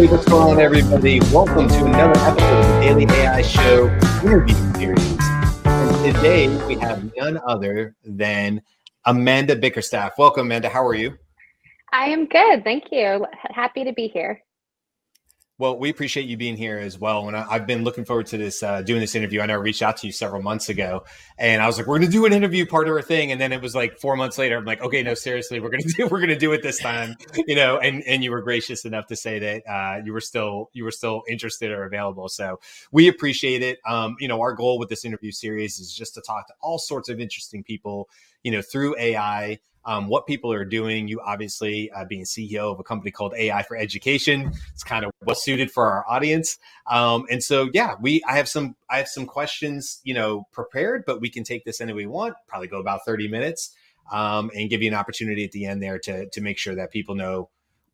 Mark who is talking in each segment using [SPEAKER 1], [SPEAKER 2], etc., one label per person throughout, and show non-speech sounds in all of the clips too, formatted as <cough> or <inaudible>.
[SPEAKER 1] Hey, what's going on, everybody? Welcome to another episode of the Daily AI Show interview series. And today we have none other than Amanda Bickerstaff. Welcome, Amanda. How are you?
[SPEAKER 2] I am good. Thank you. Happy to be here.
[SPEAKER 1] Well, we appreciate you being here as well. And I, have been looking forward to this, uh, doing this interview. I know I reached out to you several months ago, and I was like, "We're going to do an interview, part of our thing." And then it was like four months later. I'm like, "Okay, no, seriously, we're going <laughs> to do, we're going to do it this time." You know, and and you were gracious enough to say that uh, you were still you were still interested or available. So we appreciate it. Um, you know, our goal with this interview series is just to talk to all sorts of interesting people. You know, through AI um, what people are doing. You obviously uh, being CEO of a company called AI for Education. It's kind of well suited for our audience. Um, and so, yeah, we I have some I have some questions, you know, prepared, but we can take this any way we want. Probably go about thirty minutes, um, and give you an opportunity at the end there to to make sure that people know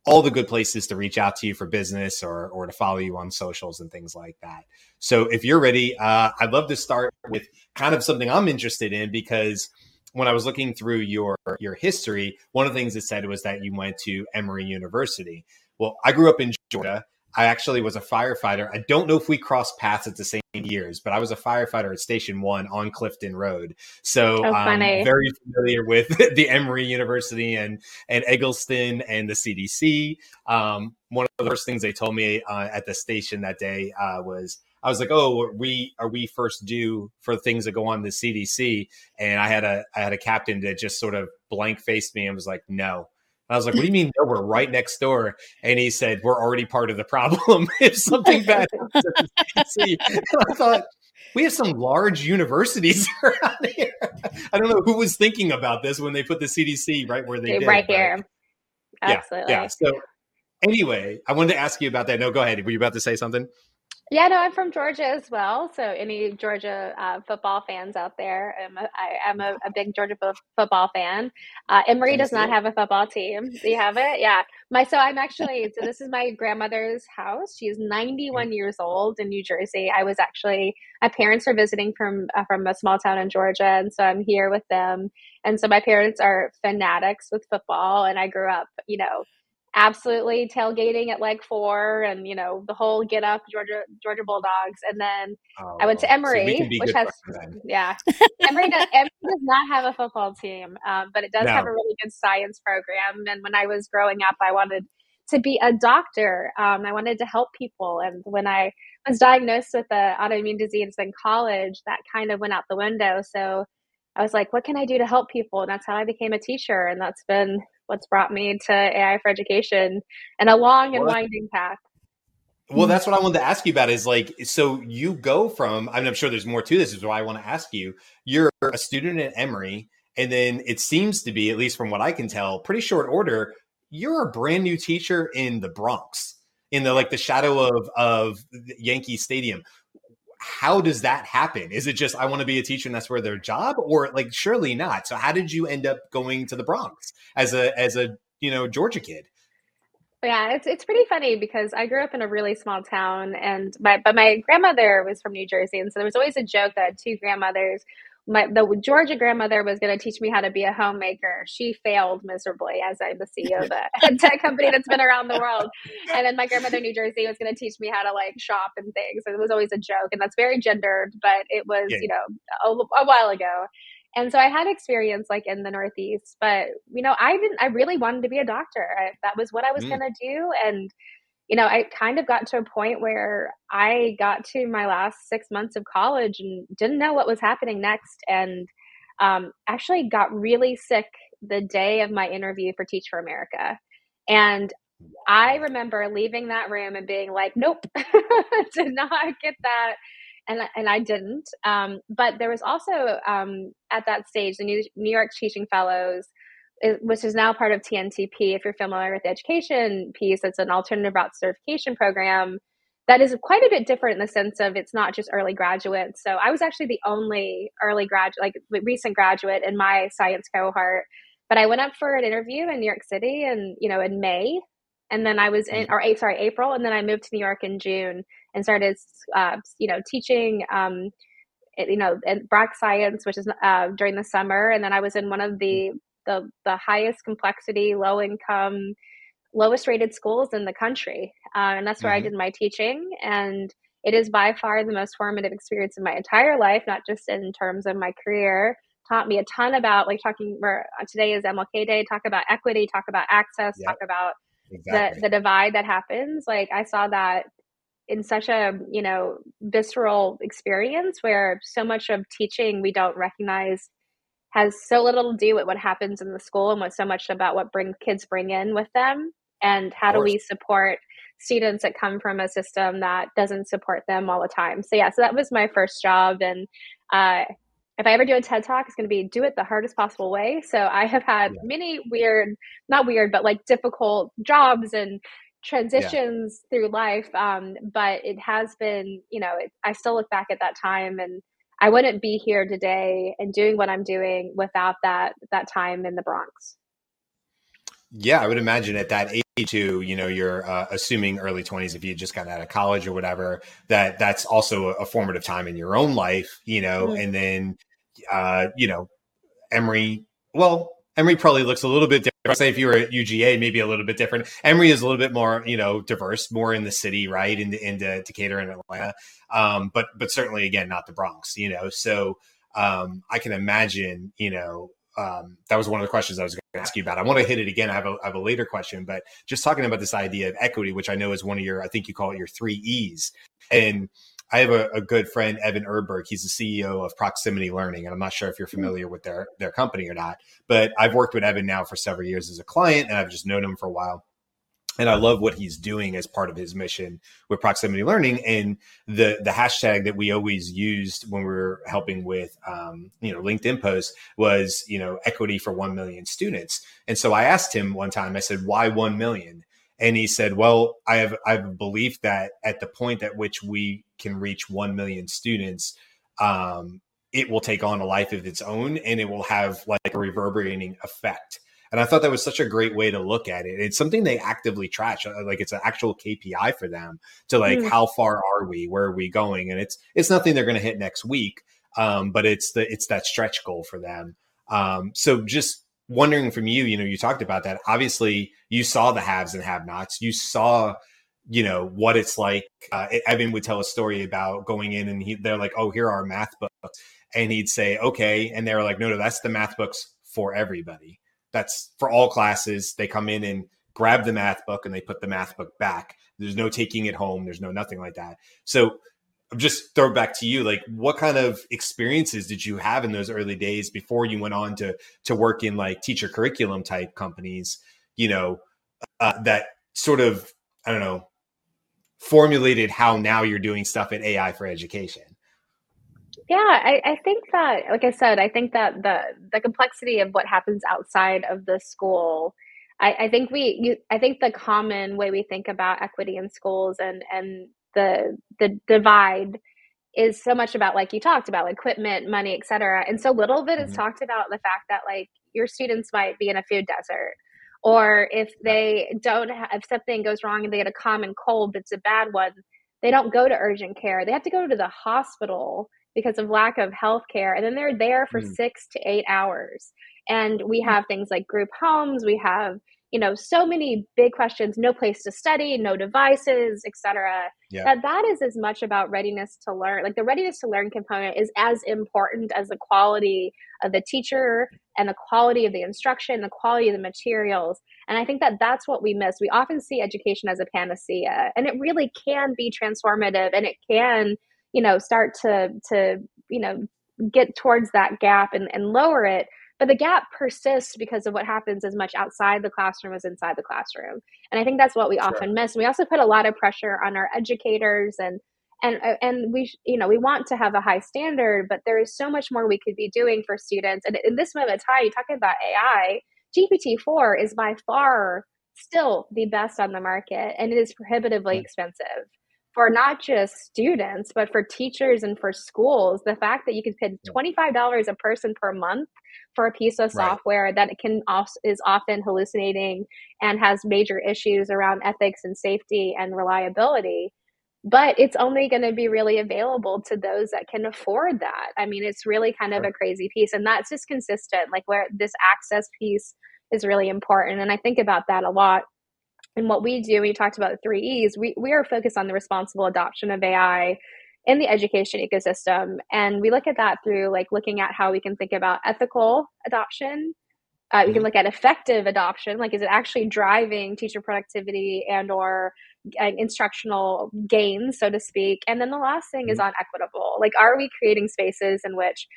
[SPEAKER 1] all the good places to reach out to you for business or or to follow you on socials and things like that. So if you're ready, uh, I'd love to start with kind of something I'm interested in because when I was looking through your your history, one of the things it said was that you went to Emory University. Well, I grew up in Georgia. I actually was a firefighter. I don't know if we crossed paths at the same years, but I was a firefighter at Station One on Clifton Road. So oh, I'm very familiar with <laughs> the Emory University and and Egleston and the CDC. Um, one of the first things they told me uh, at the station that day uh, was I was like, oh, are we are we first due for things that go on the CDC? And I had a I had a captain that just sort of blank faced me and was like, no. And I was like, what do you mean? No, we're right next door. And he said, we're already part of the problem <laughs> if something bad happens at the CDC. And I thought, we have some large universities <laughs> around here. I don't know who was thinking about this when they put the CDC right where they did.
[SPEAKER 2] Right here. Absolutely.
[SPEAKER 1] Yeah, yeah. So anyway, I wanted to ask you about that. No, go ahead. Were you about to say something?
[SPEAKER 2] Yeah, no, I'm from Georgia as well. So, any Georgia uh, football fans out there, I'm a, I am a, a big Georgia fo- football fan. Uh, Emory does not have a football team. Do you have it? Yeah. My so I'm actually so this is my grandmother's house. She's 91 years old in New Jersey. I was actually my parents are visiting from uh, from a small town in Georgia, and so I'm here with them. And so my parents are fanatics with football, and I grew up, you know, absolutely tailgating at like four and you know the whole get up georgia georgia bulldogs. And then oh, i went to emory so which has <laughs> yeah. Emory, does, emory does not have a football team um, but it does no. have a really good science program. And when i was growing up i wanted to be a doctor. Um, i wanted to help people. And when i was diagnosed with an autoimmune disease in college that kind of went out the window. So I was like, what can I do to help people? And that's how I became a teacher. And that's been what's brought me to AI for education and a long and winding path.
[SPEAKER 1] Well, that's what I wanted to ask you about is like, so you go from, I mean, I'm sure there's more to this, is why I want to ask you. You're a student at Emory, and then it seems to be, at least from what I can tell, pretty short order, you're a brand new teacher in the Bronx, in the like the shadow of of Yankee Stadium how does that happen? Is it just I want to be a teacher and that's where their job, or like surely not? So how did you end up going to the Bronx as a as a you know Georgia kid?
[SPEAKER 2] Yeah, it's it's pretty funny because I grew up in a really small town, and my but my grandmother was from New Jersey, and so there was always a joke that I had two grandmothers my the Georgia grandmother was going to teach me how to be a homemaker. She failed miserably as I'm the CEO of a <laughs> tech company that's been around the world. And then my grandmother in New Jersey was going to teach me how to like shop and things. And it was always a joke, and that's very gendered, but it was yeah. you know a, a while ago. And so I had experience like in the Northeast, but you know I didn't. I really wanted to be a doctor. I, that was what I was mm. going to do, and you know, I kind of got to a point where I got to my last six months of college and didn't know what was happening next. And um, actually got really sick the day of my interview for Teach for America. And I remember leaving that room and being like, nope, <laughs> did not get that. And, and I didn't. Um, but there was also um, at that stage the New, New York Teaching Fellows which is now part of TNTP. If you're familiar with the education piece, it's an alternative route certification program that is quite a bit different in the sense of it's not just early graduates. So I was actually the only early graduate, like recent graduate in my science cohort. But I went up for an interview in New York City, and you know, in May, and then I was in, or sorry, April, and then I moved to New York in June and started, uh, you know, teaching. Um, you know, in Brack Science, which is uh, during the summer, and then I was in one of the the the highest complexity, low income lowest rated schools in the country. Uh, and that's where mm-hmm. I did my teaching. And it is by far the most formative experience in my entire life, not just in terms of my career. Taught me a ton about like talking. Where today is MLK Day. Talk about equity. Talk about access. Yep. Talk about exactly. the the divide that happens. Like I saw that in such a you know visceral experience where so much of teaching we don't recognize has so little to do with what happens in the school and what so much about what bring kids bring in with them and how do we support students that come from a system that doesn't support them all the time so yeah so that was my first job and uh, if I ever do a TED talk, it's going to be do it the hardest possible way. So I have had yeah. many weird, not weird, but like difficult jobs and transitions yeah. through life. Um, but it has been, you know, it, I still look back at that time and I wouldn't be here today and doing what I'm doing without that that time in the Bronx.
[SPEAKER 1] Yeah, I would imagine at that age too, you know, you're uh, assuming early 20s if you just got out of college or whatever, that that's also a formative time in your own life, you know, mm-hmm. and then uh, you know, Emory, well, Emory probably looks a little bit different. Say if you were at UGA, maybe a little bit different. Emory is a little bit more, you know, diverse, more in the city, right, into into Decatur and Atlanta, um, but but certainly again not the Bronx, you know. So um, I can imagine, you know, um, that was one of the questions I was going to ask you about. I want to hit it again. I have, a, I have a later question, but just talking about this idea of equity, which I know is one of your, I think you call it your three E's, and I have a, a, good friend, Evan Erdberg. He's the CEO of Proximity Learning, and I'm not sure if you're hmm. familiar with their their company or not. But I've worked with Evan now for several years as a client, and I've just known him for a while. And I love what he's doing as part of his mission with proximity learning. And the the hashtag that we always used when we were helping with um, you know LinkedIn posts was you know equity for one million students. And so I asked him one time. I said, "Why one million? And he said, "Well, I have I have a belief that at the point at which we can reach one million students, um, it will take on a life of its own, and it will have like a reverberating effect." And I thought that was such a great way to look at it. It's something they actively track, uh, like it's an actual KPI for them to like mm. how far are we, where are we going, and it's it's nothing they're going to hit next week, um, but it's the it's that stretch goal for them. Um, so just wondering from you, you know, you talked about that. Obviously, you saw the haves and have nots. You saw, you know, what it's like. Uh, Evan would tell a story about going in and he, they're like, oh, here are math books. And he'd say, okay. And they're like, no, no, that's the math books for everybody. That's for all classes. They come in and grab the math book and they put the math book back. There's no taking it home. There's no nothing like that. So just throw back to you like what kind of experiences did you have in those early days before you went on to to work in like teacher curriculum type companies you know uh, that sort of i don't know formulated how now you're doing stuff at ai for education?
[SPEAKER 2] Yeah I, I think that like i said i think that the the complexity of what happens outside of the school I, I think we you, I think the common way we think about equity in schools and and the the divide is so much about like you talked about equipment money etc and so little of it mm-hmm. is talked about the fact that like your students might be in a food desert or if they don't have, if something goes wrong and they get a common cold that's a bad one they don't go to urgent care they have to go to the hospital because of lack of health care and then they're there for mm. six to eight hours and we mm. have things like group homes we have you know so many big questions no place to study no devices etc yeah. that that is as much about readiness to learn like the readiness to learn component is as important as the quality of the teacher and the quality of the instruction the quality of the materials. And i think that that's what we miss. We often see education as a panacea and it really can be transformative and it can you know start to to you know get towards that gap and, and lower it but the gap persists because of what happens as much outside the classroom as inside the classroom and i think that's what we sure. often miss we also put a lot of pressure on our educators and and uh, and we you know we want to have a high standard but there is so much more we could be doing for students and in this moment of time you're talking about ai gpt-4 is by far still the best on the market and it is prohibitively mm. expensive for not just students, but for teachers and for schools, the fact that you can pay $25 a person per month for a piece of software right. that can also, is often hallucinating and has major issues around ethics and safety and reliability. But it's only going to be really available to those that can afford that. I mean, it's really kind of a crazy piece. And that's just consistent, like where this access piece is really important. And I think about that a lot And what we do, we talked about the three E's, we, we are focused on the responsible adoption of AI in the education ecosystem. And we look at that through like looking at how we can think about ethical adoption. Uh, we can mm-hmm. look at effective adoption, like is it actually driving teacher productivity and or uh, instructional gains, so to speak. And then the last thing mm-hmm. is on equitable. Like, are we creating spaces in which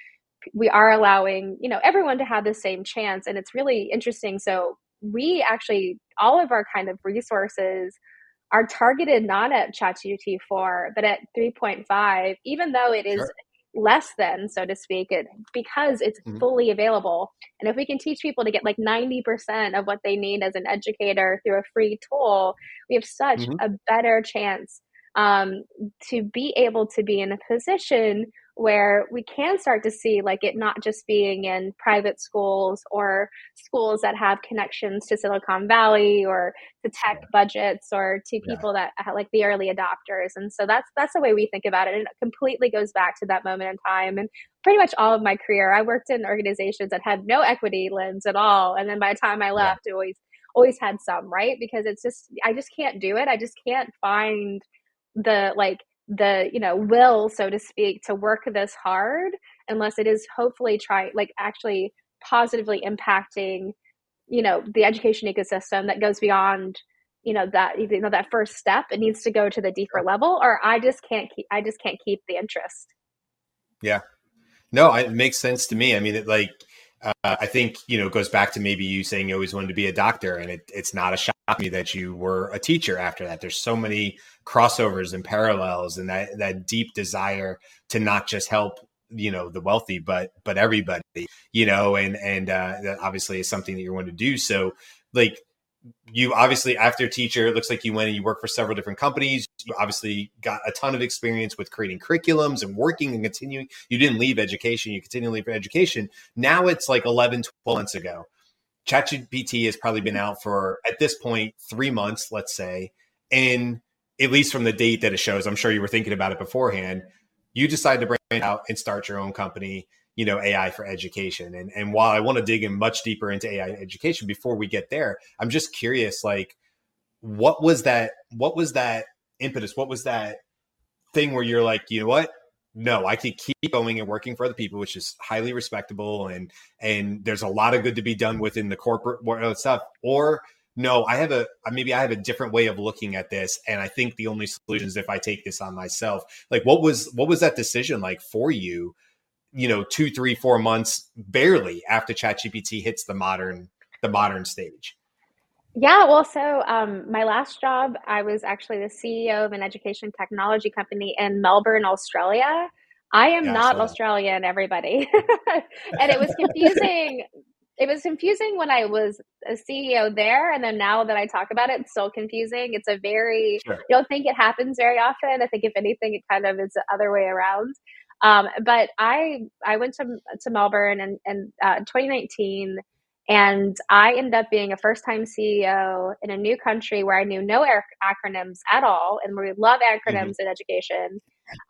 [SPEAKER 2] we are allowing you know everyone to have the same chance? And it's really interesting. So we actually all of our kind of resources are targeted not at ChatGPT 4, but at 3.5, even though it is sure. less than, so to speak, it because it's mm-hmm. fully available. And if we can teach people to get like 90% of what they need as an educator through a free tool, we have such mm-hmm. a better chance um, to be able to be in a position where we can start to see like it not just being in private schools or schools that have connections to Silicon Valley or to tech budgets or to people yeah. that like the early adopters. And so that's that's the way we think about it. And it completely goes back to that moment in time. And pretty much all of my career, I worked in organizations that had no equity lens at all. And then by the time I left, yeah. it always always had some, right? Because it's just I just can't do it. I just can't find the like the you know will so to speak to work this hard unless it is hopefully try like actually positively impacting you know the education ecosystem that goes beyond you know that you know that first step. It needs to go to the deeper level or i just can't keep i just can't keep the interest.
[SPEAKER 1] Yeah. No it makes sense to me. I mean it like uh, I think you know it goes back to maybe you saying you always wanted to be a doctor, and it, it's not a shock to me that you were a teacher after that. There's so many crossovers and parallels, and that that deep desire to not just help you know the wealthy, but but everybody, you know, and and uh, that obviously is something that you want to do. So like you obviously after teacher it looks like you went and you worked for several different companies. You obviously got a ton of experience with creating curriculums and working and continuing. You didn't leave education you continue to leave education. Now it's like 11 12 months ago. ChatGPT has probably been out for at this point three months let's say. And at least from the date that it shows i'm sure you were thinking about it beforehand. You decided to bring it out and start your own company you know AI for education. And and while I want to dig in much deeper into AI education before we get there, I'm just curious like what was that what was that impetus? What was that thing where you're like, you know what? No, I could keep going and working for other people, which is highly respectable and and there's a lot of good to be done within the corporate world stuff. Or no, I have a maybe I have a different way of looking at this, and I think the only solution is if I take this on myself. Like, what was what was that decision like for you you know two three four months barely after ChatGPT hits the modern the modern stage.
[SPEAKER 2] Yeah well so um, my last job i was actually the ceo of an education technology company in melbourne australia. I am yeah, not so. australian everybody. <laughs> And it was confusing. It was confusing when i was a ceo there and then now that i talk about it it's still confusing. It's a very sure. you don't think it happens very often. I think if anything it kind of is the other way around um, but I I went to to Melbourne in, in uh, 2019, and I ended up being a first time CEO in a new country where I knew no acronyms at all, and we love acronyms mm-hmm. in education.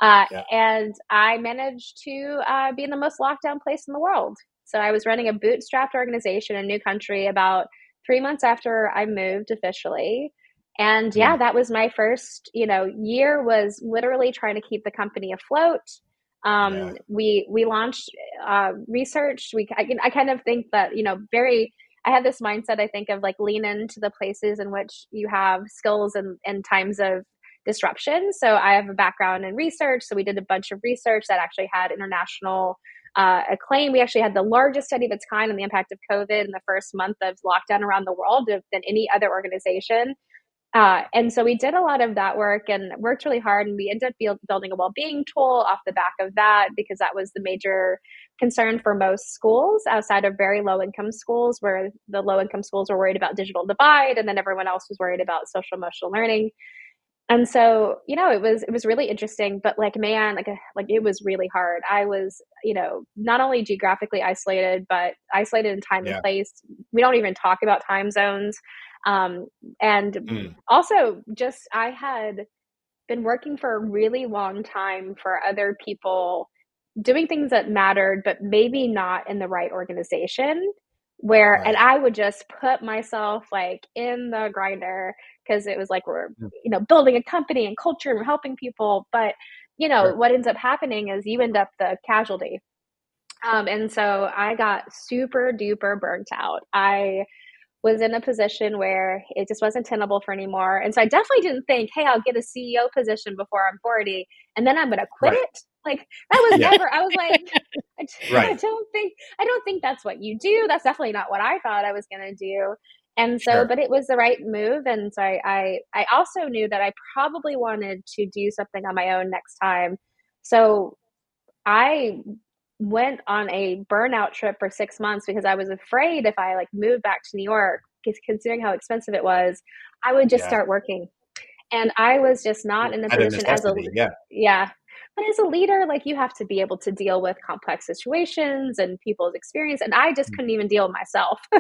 [SPEAKER 2] Uh, yeah. And I managed to uh, be in the most locked down place in the world. So I was running a bootstrapped organization in a new country about three months after I moved officially. And yeah, mm. that was my first, you know, year was literally trying to keep the company afloat um, yeah. we we launched uh, research. We I, I kind of think that you know very i had this mindset i think of like lean into the places in which you have skills and in times of disruption. So i have a background in research so we did a bunch of research that actually had international uh, acclaim. We actually had the largest study of its kind on the impact of covid in the first month of lockdown around the world than any other organization uh, and so we did a lot of that work and worked really hard, and we ended up building a well-being tool off the back of that because that was the major concern for most schools outside of very low-income schools, where the low-income schools were worried about digital divide, and then everyone else was worried about social emotional learning. And so, you know, it was it was really interesting, but like, man, like like it was really hard. I was, you know, not only geographically isolated, but isolated in time yeah. and place. We don't even talk about time zones. Um, and mm. also, just I had been working for a really long time for other people doing things that mattered, but maybe not in the right organization. Where, right. and I would just put myself like in the grinder because it was like we're you know building a company and culture and we're helping people but you know sure. what ends up happening is you end up the casualty um, and so i got super duper burnt out i was in a position where it just wasn't tenable for anymore and so i definitely didn't think hey i'll get a ceo position before i'm 40 and then i'm going to quit right. it like that was yeah. never i was like <laughs> I, right. I don't think i don't think that's what you do that's definitely not what i thought i was going to do and so, sure. but it was the right move. And so I, I, I also knew that I probably wanted to do something on my own next time. So I went on a burnout trip for six months because I was afraid if I like moved back to New York, considering how expensive it was, I would just yeah. start working. And I was just not in a position as a yeah. yeah but as a leader, like you have to be able to deal with complex situations and people's experience. And I just mm. couldn't even deal with myself. <laughs>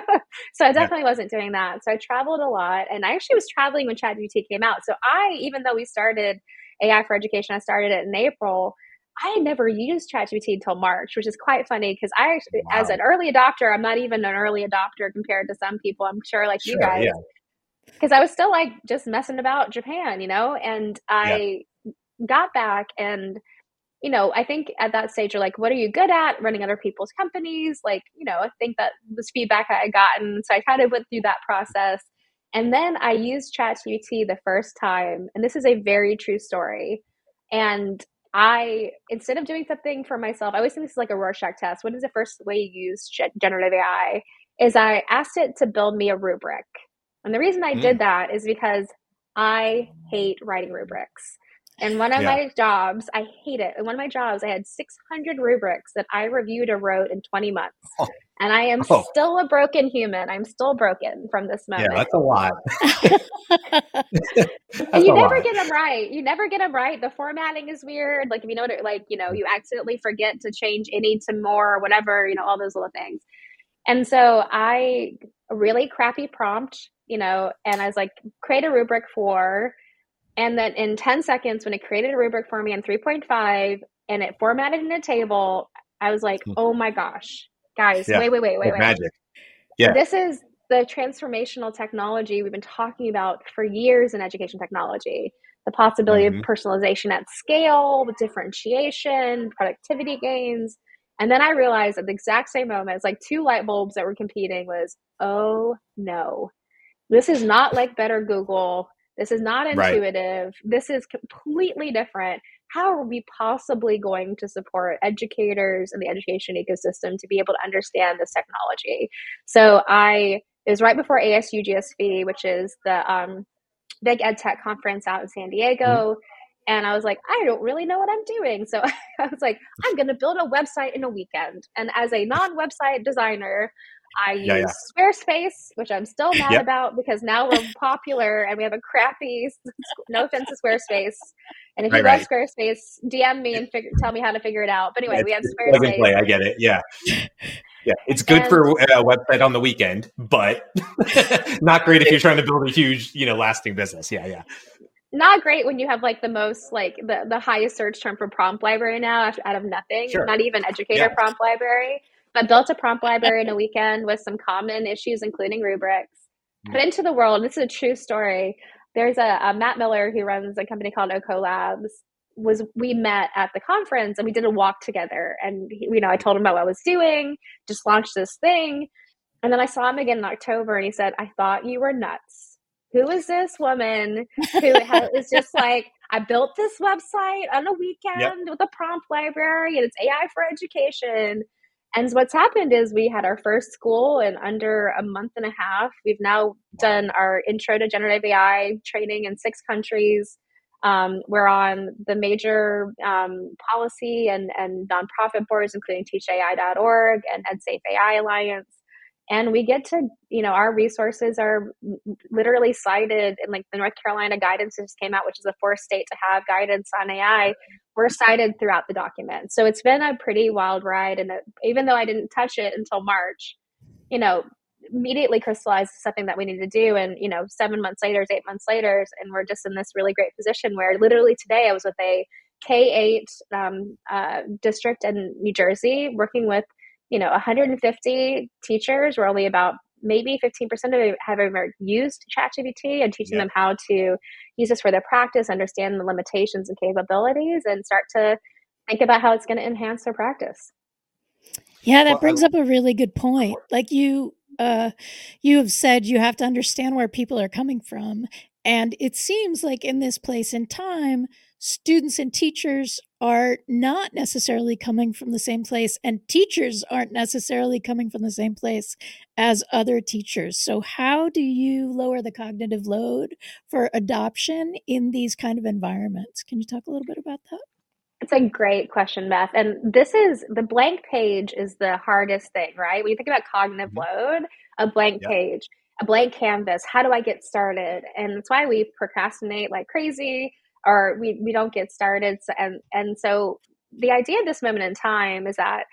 [SPEAKER 2] so I definitely yeah. wasn't doing that. So I traveled a lot and I actually was traveling when ChatGPT came out. So I, even though we started AI for Education, I started it in April. I had never used ChatGPT until March, which is quite funny because I, wow. as an early adopter, I'm not even an early adopter compared to some people. I'm sure, like sure, you guys, because yeah. I was still like just messing about Japan, you know. And I got back and you know i think at that stage you're like what are you good at running other people's companies like you know i think that was feedback i had gotten so i kind of went through that process and then i used ChatGPT the first time and this is a very true story and i instead of doing something for myself i always think this is like a rorschach test. What is the first way you use generative ai is i asked it to build me a rubric. And the reason i mm. did that is because i hate writing rubrics and one of yeah. my jobs, I hate it. In one of my jobs, I had 600 rubrics that I reviewed or wrote in 20 months. Oh. And I am oh. still a broken human. I'm still broken from this moment.
[SPEAKER 1] Yeah, that's a lot. <laughs> <laughs>
[SPEAKER 2] that's you never lot. get them right. You never get them right. The formatting is weird. Like if you know what, it, like you know, you accidentally forget to change any to more, or whatever. You know, all those little things. And so I a really crappy prompt, you know, and I was like, create a rubric for and then in 10 seconds, when it created a rubric for me in 3.5 and it formatted in a table, I was like, hmm. oh my gosh, guys, yeah. wait, wait, wait, wait, wait.
[SPEAKER 1] Magic. Yeah.
[SPEAKER 2] This is the transformational technology we've been talking about for years in education technology. The possibility mm-hmm. of personalization at scale, differentiation, productivity gains. And then I realized at the exact same moment, it's like two light bulbs that were competing was, oh no, this is not like better Google. This is not intuitive. Right. This is completely different. How are we possibly going to support educators and the education ecosystem to be able to understand this technology? So I it was right before ASUGSV, which is the um, big ed tech conference out in San Diego. Mm-hmm. And I was like, I don't really know what I'm doing. So <laughs> I was like, I'm going to build a website in a weekend. And as a non website designer, I use yeah, yeah. Squarespace, which I'm still mad yep. about because now we're <laughs> popular and we have a crappy, no offense to Squarespace. And if right, you love. Squarespace, DM me and figure, tell me how to figure it out. But anyway, we have Squarespace.
[SPEAKER 1] Play, I get it. Yeah. Yeah, it's good and, for a uh, website on the weekend, but <laughs> not great if you're trying to build a huge, you know, lasting business. Yeah, yeah.
[SPEAKER 2] Not great when you have like the most like the the highest search term for prompt library now out of nothing. Sure. Not even educator yeah. prompt library but built a prompt library in a <laughs> weekend with some common issues, including rubrics. Mm. Put into the world, this is a true story. There's a, a Matt Miller who runs a company called Oko Labs. Was we met at the conference and we did a walk together, and he, you know I told him about what I was doing, just launched this thing, and then I saw him again in October, and he said, "I thought you were nuts. Who is this woman who <laughs> is just like I built this website on a weekend yep. with a prompt library, and it's AI for education." And what's happened is we had our first school in under a month and a half. We've now done our intro to generative AI training in six countries. Um, we're on the major um, policy and, and nonprofit boards, including teachai.org and EdSafe AI Alliance and we get to you know our resources are literally cited in like the north carolina guidance just came out which is the fourth state to have guidance on ai we're cited throughout the document. So it's been a pretty wild ride and even though i didn't touch it until march you know immediately crystallized something that we need to do. And you know seven months later eight months later and we're just in this really great position where literally today i was with a k8 um, uh, district in new jersey working with you know 150 teachers we're only about maybe 15% of them have ever used ChatGPT and teaching them how to use this for their practice, understand the limitations and capabilities, and start to think about how it's going to enhance their practice.
[SPEAKER 3] Yeah, that brings up a really good point. Like you uh you have said you have to understand where people are coming from and it seems like in this place and time students and teachers are not necessarily coming from the same place and teachers aren't necessarily coming from the same place as other teachers so how do you lower the cognitive load for adoption in these kind of environments can you talk a little bit about that
[SPEAKER 2] it's a great question, Beth. And this is the blank page is the hardest thing, right? When you think about cognitive mm-hmm. load, a blank yep. page, a blank canvas, how do I get started? And that's why we procrastinate like crazy or we, we don't get started. So, and, and so the idea of this moment in time is that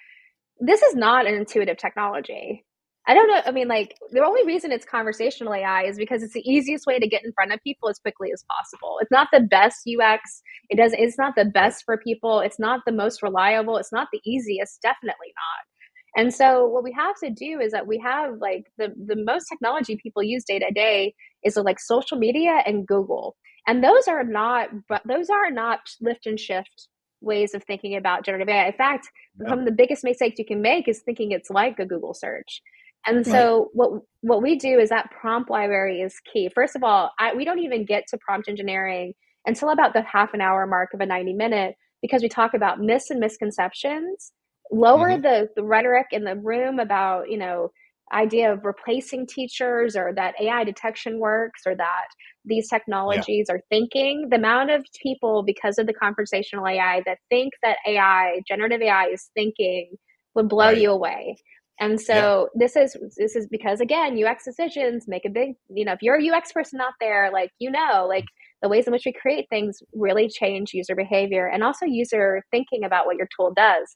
[SPEAKER 2] this is not an intuitive technology. I don't know. I mean, like the only reason it's conversational AI is because it's the easiest way to get in front of people as quickly as possible. It's not the best UX. It does. It's not the best for people. It's not the most reliable. It's not the easiest. Definitely not. And so what we have to do is that we have like the the most technology people use day to day is like social media and Google. And those are not but those are not lift and shift ways of thinking about generative AI. In fact, yeah. some of the biggest mistakes you can make is thinking it's like a Google search. And so right. what what we do is that prompt library is key. First of all, I, we don't even get to prompt engineering until about the half an hour mark of a 90 minute because we talk about myths and misconceptions, lower mm-hmm. the, the rhetoric in the room about, you know, idea of replacing teachers or that AI detection works or that these technologies yeah. are thinking. The amount of people, because of the conversational AI, that think that AI, generative AI, is thinking would blow right. you away. And so yeah. this is this is because again, UX decisions make a big, you know, if you're a UX person out there, like you know, like the ways in which we create things really change user behavior and also user thinking about what your tool does.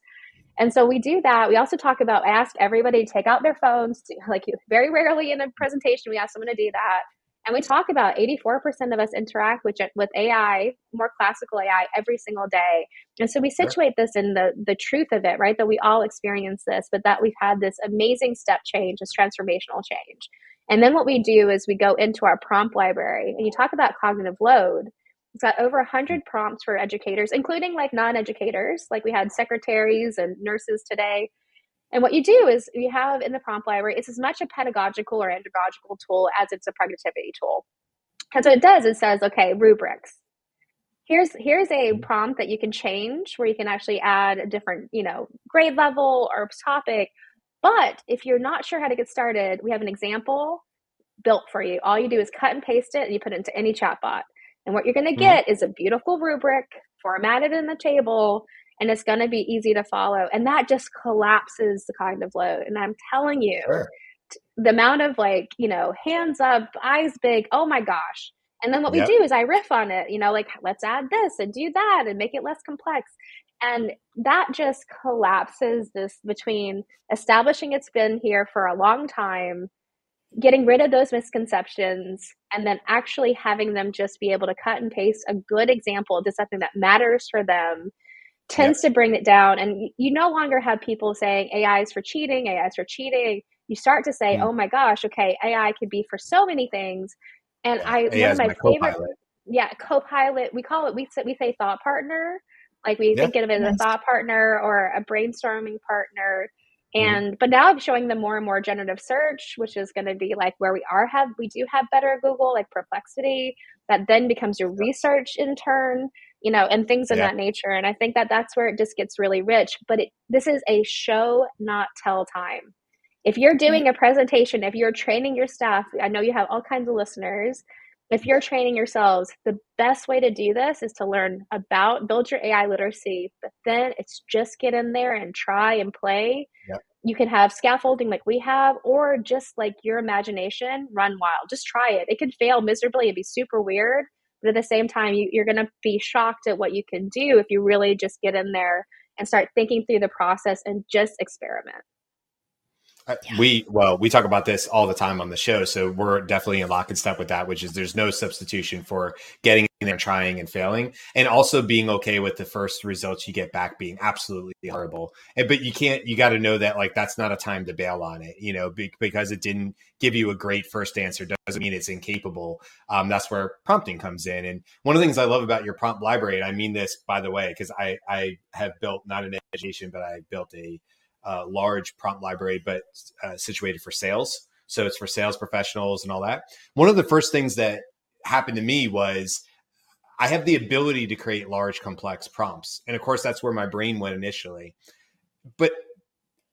[SPEAKER 2] And so we do that. We also talk about ask everybody to take out their phones. To, like very rarely in a presentation, we ask someone to do that. And we talk about 84% of us interact with, with AI, more classical AI, every single day. And so we situate this in the, the truth of it, right? That we all experience this, but that we've had this amazing step change, this transformational change. And then what we do is we go into our prompt library and you talk about cognitive load. It's got over 100 prompts for educators, including like non educators. Like we had secretaries and nurses today and what you do is you have in the prompt library, it's as much a pedagogical or andragogical tool as it's a productivity tool. And so it does, it says, okay, rubrics. Here's here's a mm-hmm. prompt that you can change where you can actually add a different, you know, grade level or topic. But if you're not sure how to get started, we have an example built for you. All you do is cut and paste it and you put it into any chatbot. And what you're going to mm-hmm. get mm-hmm. is a beautiful rubric formatted in the table and it's going to be easy to follow. And that just collapses the cognitive load. And I'm telling you, sure. the amount of like, you know, hands up, eyes big, oh my gosh. And then what yep. we do is I riff on it, you know, like let's add this and do that and make it less complex. And that just collapses this between establishing it's been here for a long time, getting rid of those misconceptions, and then actually having them just be able to cut and paste a good example to something that matters for them tends yep. to bring it down. And you no longer have people saying AI is for cheating, AI is for cheating. You start to say, mm. oh my gosh, okay, AI could be for so many things. And yeah. I, AI one of my, my favorite, co-pilot. yeah, co-pilot, we call it, we say, we say thought partner. Like we think of it as a thought partner or a brainstorming partner. Mm-hmm. And but now I'm showing them more and more generative search, which is going to be like where we are have we do have better Google like Perplexity that then becomes your research in turn you know, and things of yeah. that nature. And I think that that's where it just gets really rich. But it, this is a show, not tell time. If you're doing a presentation, if you're training your staff, I know you have all kinds of listeners. If you're training yourselves, the best way to do this is to learn about, build your AI literacy, but then it's just get in there and try and play. Yep. You can have scaffolding like we have, or just like your imagination, run wild. Just try it. It could fail miserably and be super weird, but at the same time, you, you're going to be shocked at what you can do if you really just get in there and start thinking through the process and just experiment.
[SPEAKER 1] Yeah. We well, we talk about this all the time on the show, so we're definitely in lock and step with that. Which is there's no substitution for getting in there, trying and failing, and also being okay with the first results you get back being absolutely horrible. And but you can't, you got to know that like that's not a time to bail on it, you know, because it didn't give you a great first answer doesn't mean it's incapable. Um, that's where prompting comes in. And one of the things I love about your prompt library, and I mean this by the way, because I I have built not an education, but I built a uh, large prompt library, but uh, situated for sales. So it's for sales professionals and all that. One of the first things that happened to me was I have the ability to create large, complex prompts. And of course, that's where my brain went initially. But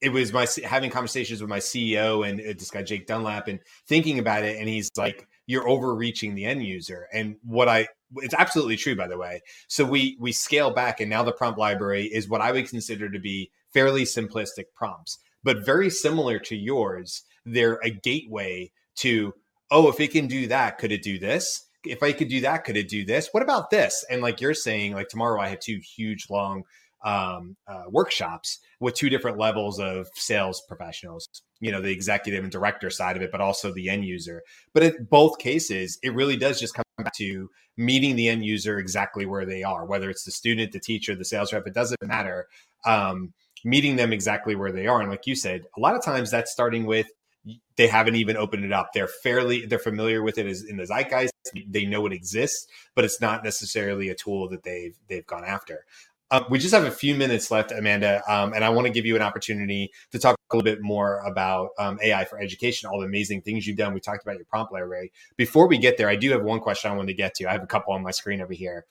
[SPEAKER 1] it was my having conversations with my CEO and uh, this guy, Jake Dunlap, and thinking about it. And he's like, you're overreaching the end user. And what I, it's absolutely true, by the way. So we, we scale back and now the prompt library is what I would consider to be fairly simplistic prompts, but very similar to yours. They're a gateway to, oh, if it can do that, could it do this? If I could do that, could it do this? What about this? And like you're saying, like tomorrow I have two huge, long um, uh, workshops with two different levels of sales professionals you know the executive and director side of it but also the end user but in both cases it really does just come back to meeting the end user exactly where they are whether it's the student the teacher the sales rep it doesn't matter um, meeting them exactly where they are. And like you said, a lot of times that's starting with they haven't even opened it up. They're fairly they're familiar with it as in the zeitgeist. They know it exists, but it's not necessarily a tool that they've they've gone after. Um, we just have a few minutes left, Amanda, um, and I want to give you an opportunity to talk a little bit more about um, AI for education, all the amazing things you've done. We talked about your prompt layer library. Before we get there, I do have one question I want to get to. I have a couple on my screen over here,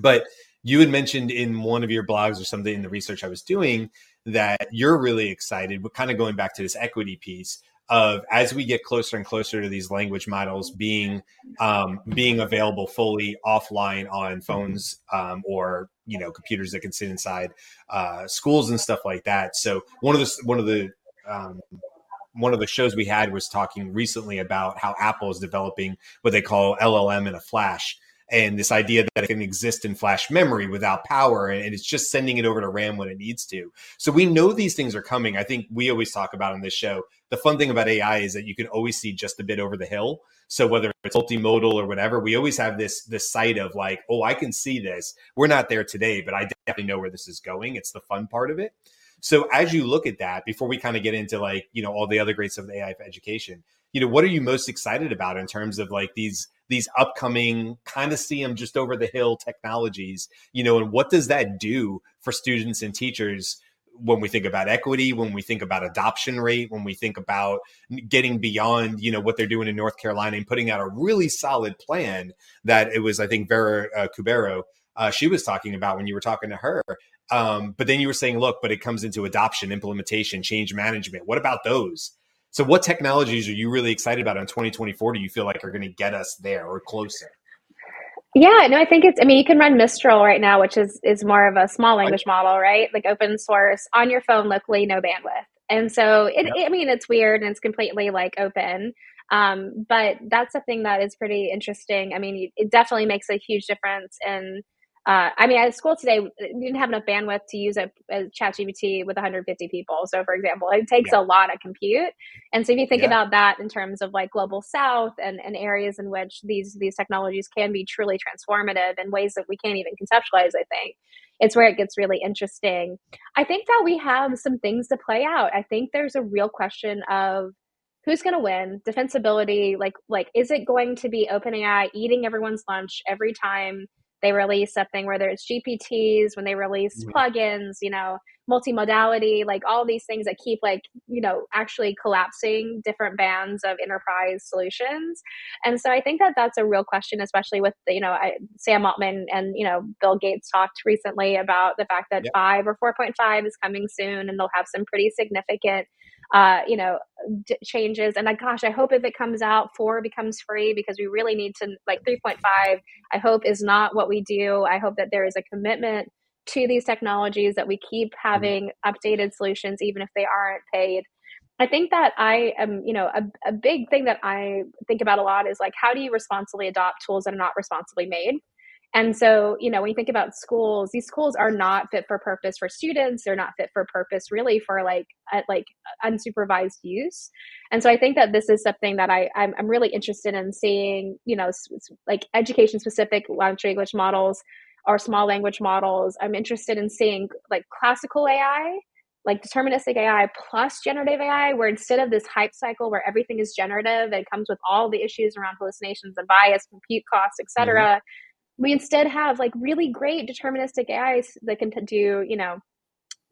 [SPEAKER 1] but you had mentioned in one of your blogs or something in the research I was doing that you're really excited, but kind of going back to this equity piece of as we get closer and closer to these language models being um, being available fully offline on phones um, or you know computers that can sit inside uh, schools and stuff like that. So one of the one of the um, one of the shows we had was talking recently about how Apple is developing what they call LLM in a flash and this idea that it can exist in flash memory without power and it's just sending it over to RAM when it needs to. So we know these things are coming. I think we always talk about on this show. The fun thing about AI is that you can always see just a bit over the hill. So whether it's multimodal or whatever, we always have this this sight of like, oh, I can see this. We're not there today, but I definitely know where this is going. It's the fun part of it. So as you look at that, before we kind of get into like, you know, all the other great stuff of AI for education, you know, what are you most excited about in terms of like these these upcoming kind of see them just over the hill technologies, you know, and what does that do for students and teachers when we think about equity, when we think about adoption rate, when we think about getting beyond, you know, what they're doing in North Carolina and putting out a really solid plan that it was, I think, Vera uh, Cubero, uh, she was talking about when you were talking to her. Um, but then you were saying, look, but it comes into adoption, implementation, change management. What about those? So, what technologies are you really excited about in 2024? Do you feel like are going to get us there or closer?
[SPEAKER 2] Yeah, no, I think it's. I mean, you can run Mistral right now, which is is more of a small language model, right? Like open source on your phone locally, no bandwidth. And so, it, yep. it I mean, it's weird and it's completely like open. Um, but that's a thing that is pretty interesting. I mean, it definitely makes a huge difference in uh, I mean, at school today, we didn't have enough bandwidth to use a, a ChatGPT with 150 people. So, for example, it takes yeah. a lot of compute. And so, if you think yeah. about that in terms of like global south and, and areas in which these these technologies can be truly transformative in ways that we can't even conceptualize, I think it's where it gets really interesting. I think that we have some things to play out. I think there's a real question of who's going to win defensibility like like is it going to be openai eating everyone's lunch every time they release something, whether it's GPTs, when they release plugins, you know, multimodality, like all these things that keep like, you know, actually collapsing different bands of enterprise solutions. And so I think that that's a real question, especially with, the, you know, I, Sam Altman and, you know, Bill Gates talked recently about the fact that yep. five or 4.5 is coming soon and they'll have some pretty significant uh, you know, d- changes. And like, gosh, I hope if it comes out, four becomes free because we really need to like 3.5. I hope is not what we do. I hope that there is a commitment to these technologies that we keep mm-hmm. having updated solutions, even if they aren't paid. I think that I am, you know, a, a big thing that I think about a lot is like, how do you responsibly adopt tools that are not responsibly made? And so, you know, when you think about schools, these schools are not fit for purpose for students. They're not fit for purpose really for like uh, like unsupervised use. And so, I think that this is something that I I'm, I'm really interested in seeing. You know, like education specific language models or small language models. I'm interested in seeing like classical AI like deterministic AI plus generative AI, where instead of this hype cycle where everything is generative and comes with all the issues around hallucinations and bias, compute costs, etc., mm-hmm. We instead have like really great deterministic AIs that can do, you know,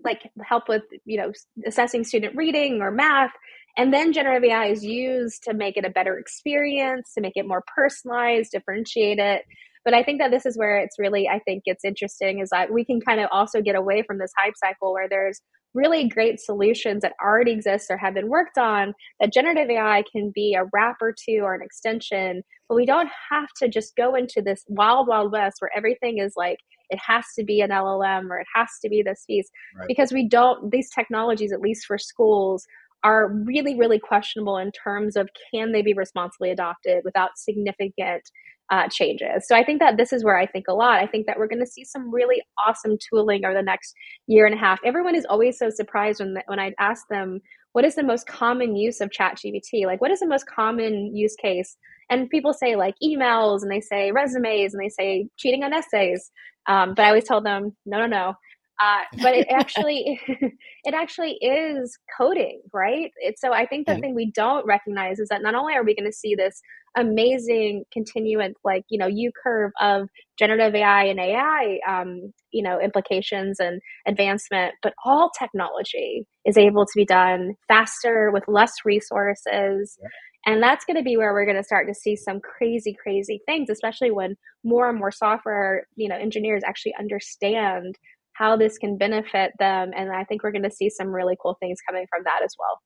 [SPEAKER 2] like help with, you know, assessing student reading or math. And then generative AI is used to make it a better experience, to make it more personalized, differentiate it. But I think that this is where it's really, I think it's interesting is that we can kind of also get away from this hype cycle where there's really great solutions that already exist or have been worked on that generative AI can be a wrapper to or an extension. But we don't have to just go into this wild, wild west where everything is like, it has to be an LLM or it has to be this piece right. because we don't, these technologies, at least for schools, are really, really questionable in terms of can they be responsibly adopted without significant uh, changes. So I think that this is where I think a lot. I think that we're going to see some really awesome tooling over the next year and a half. Everyone is always so surprised when when I ask them what is the most common use of ChatGPT, like what is the most common use case, and people say like emails and they say resumes and they say cheating on essays. Um, but I always tell them no, no, no. Uh, but it <laughs> actually <laughs> it actually is coding right it's so i think the mm-hmm. thing we don't recognize is that not only are we going to see this amazing continuant like you know u curve of generative ai and ai um, you know implications and advancement but all technology is able to be done faster with less resources yeah. And that's going to be where we're going to start to see some crazy, crazy things, especially when more and more software, you know, engineers actually understand how this can benefit them. And I think we're going to see some really cool things coming from that as well.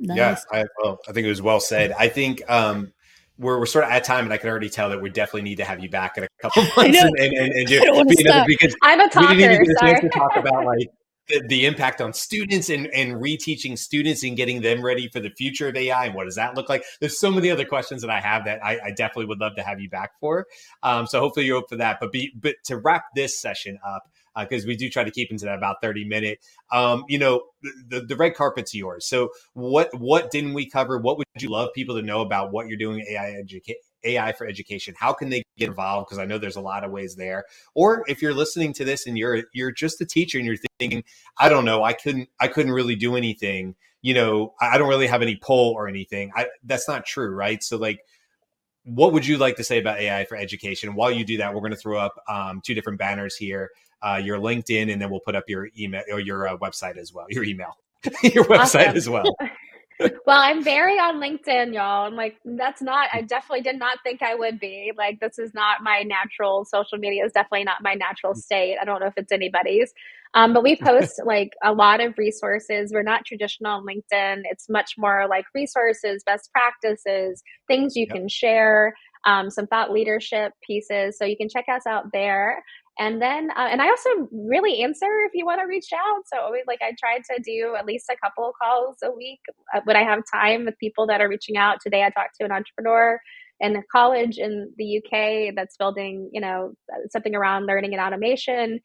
[SPEAKER 1] Nice. Yeah, I, well, I think it was well said. I think um, we're, we're sort of at time, and I can already tell that we definitely need to have you back in a couple <laughs> months and, and, and, and do,
[SPEAKER 2] you know, because I'm a talker. We need to,
[SPEAKER 1] sorry. to talk about <laughs> like the, the, impact on students and, and reteaching students and getting them ready for the future of AI and what does that look like? There's so many other questions that I have that I, I definitely would love to have you back for. Um, so hopefully you're up for that. But be but to wrap this session up, because uh, we do try to keep into that about 30 minute. Um, you know, the, the red carpet's yours. So what what didn't we cover? What would you love people to know about what you're doing AI? AI for education? How can they get involved? Because I know there's a lot of ways there. Or if you're listening to this and you're you're just a teacher and you're thinking, I don't know, I couldn't I couldn't really do anything. You know, I don't really have any pull or anything. I, that's not true, right? So like what would you like to say about AI for education? While you do that, we're going to throw up um, two different banners here uh, your LinkedIn, and then we'll put up your email or your uh, website as well, your email, <laughs> your website awesome. as well. <laughs> <laughs>
[SPEAKER 2] well, I'm very on LinkedIn, y'all. I'm like, that's not, I definitely did not think I would be. Like, this is not my natural, social media is definitely not my natural state. I don't know if it's anybody's. Um, but we post like a lot of resources. We're not traditional on LinkedIn. It's much more like resources, best practices, things you yep. can share, um, some thought leadership pieces. So you can check us out there and then uh, and i also really answer if you want to reach out. So always like i try to do at least a couple calls a week uh, when i have time with people that are reaching out. Today i talked to an entrepreneur in a college in the uk that's building you know something around learning and automation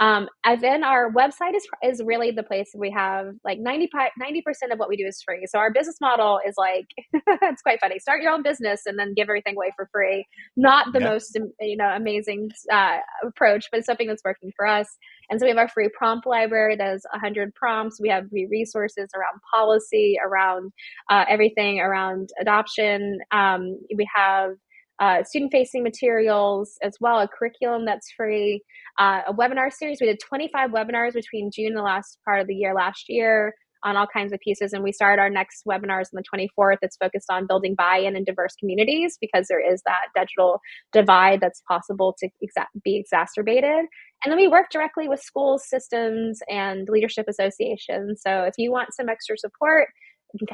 [SPEAKER 2] um, and then our website is is really the place we have like 95 percent of what we do is free. So our business model is like <laughs> it's quite funny. Start your own business and then give everything away for free. Not the most you know amazing uh, approach, but it's something that's working for us. And so we have our free prompt library that is 100 prompts. We have free resources around policy, around uh, everything around adoption. Um, we have uh, student facing materials as well, a curriculum that's free, uh, a webinar series. We did 25 webinars between June and the last part of the year last year on all kinds of pieces. And we started our next webinars on the 24th. It's focused on building buy in in diverse communities because there is that digital divide that's possible to exa- be exacerbated. And then we work directly with schools, systems, and leadership associations. So if you want some extra support,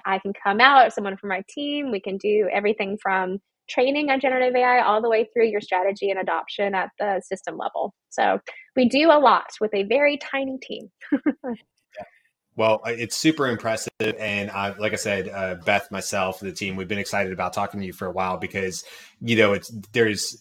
[SPEAKER 2] I can come out, someone from my team. We can do everything from training on generative AI all the way through your strategy and adoption at the system level. So we do a lot with a very tiny team. <laughs>
[SPEAKER 1] Well, it's super impressive, and like I said, uh, Beth, myself, the team, we've been excited about talking to you for a while because you know it's there's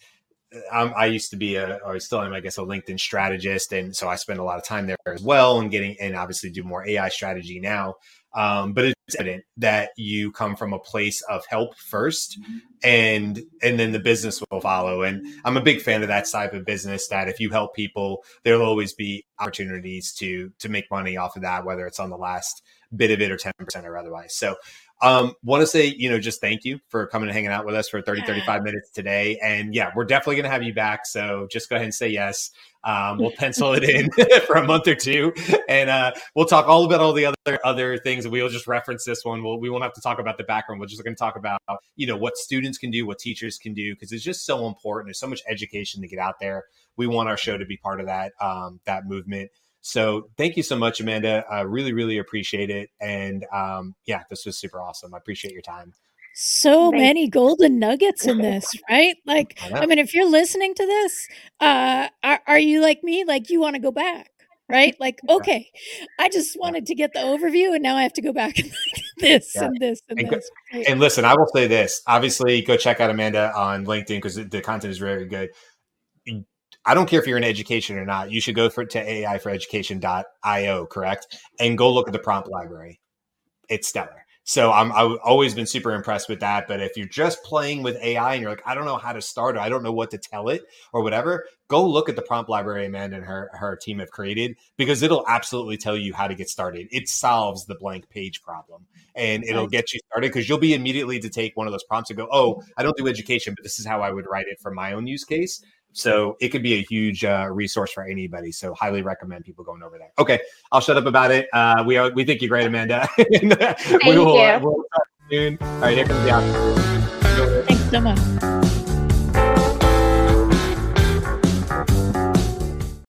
[SPEAKER 1] I'm, i used to be a, or still am, I guess, a LinkedIn strategist, and so I spend a lot of time there as well, and getting and obviously do more AI strategy now. Um, but it's evident that you come from a place of help first, and and then the business will follow. And I'm a big fan of that type of business. That if you help people, there'll always be opportunities to to make money off of that, whether it's on the last bit of it or 10% or otherwise. So um, want to say, you know, just thank you for coming and hanging out with us for 30, 35 minutes today. And yeah, we're definitely going to have you back. So just go ahead and say yes. Um, we'll pencil it in <laughs> for a month or two, and uh, we'll talk all about all the other other things. We'll just reference this one. We'll, we won't have to talk about the background. We're just going to talk about you know what students can do, what teachers can do, because it's just so important. There's so much education to get out there. We want our show to be part of that um, that movement. So thank you so much, Amanda. I really, really appreciate it. And um, yeah, this was super awesome. I appreciate your time.
[SPEAKER 3] So Thanks. many golden nuggets in this, <laughs> right? Like, I, I, mean, if you're listening to this, uh, are, are you like me? Like, you want to go back, right? Like, <laughs> okay, I just wanted to get the overview, and now I have to go back and <laughs> like this yeah. and this and, and this.
[SPEAKER 1] And listen, I will say this. Obviously, go check out Amanda on LinkedIn because the content is very good I don't care if you're in education or not. You should go for to AI for education.io, correct? And go look at the prompt library. It's stellar. So I'm I've always been super impressed with that. But if you're just playing with AI and you're like, I don't know how to start, or I don't know what to tell it, or whatever, go look at the prompt library Amanda and her her team have created because it'll absolutely tell you how to get started. It solves the blank page problem and it'll get you started because you'll be immediately to take one of those prompts and go, Oh, I don't do education, but this is how I would write it for my own use case. So it could be a huge uh, resource for anybody. So highly recommend people going over there. Okay, I'll shut up about it. Uh, we are we think you're great, Amanda. <laughs>
[SPEAKER 2] Thank we will, you. Uh, we'll
[SPEAKER 1] talk soon. All right, here comes the outro.
[SPEAKER 3] Thanks so much.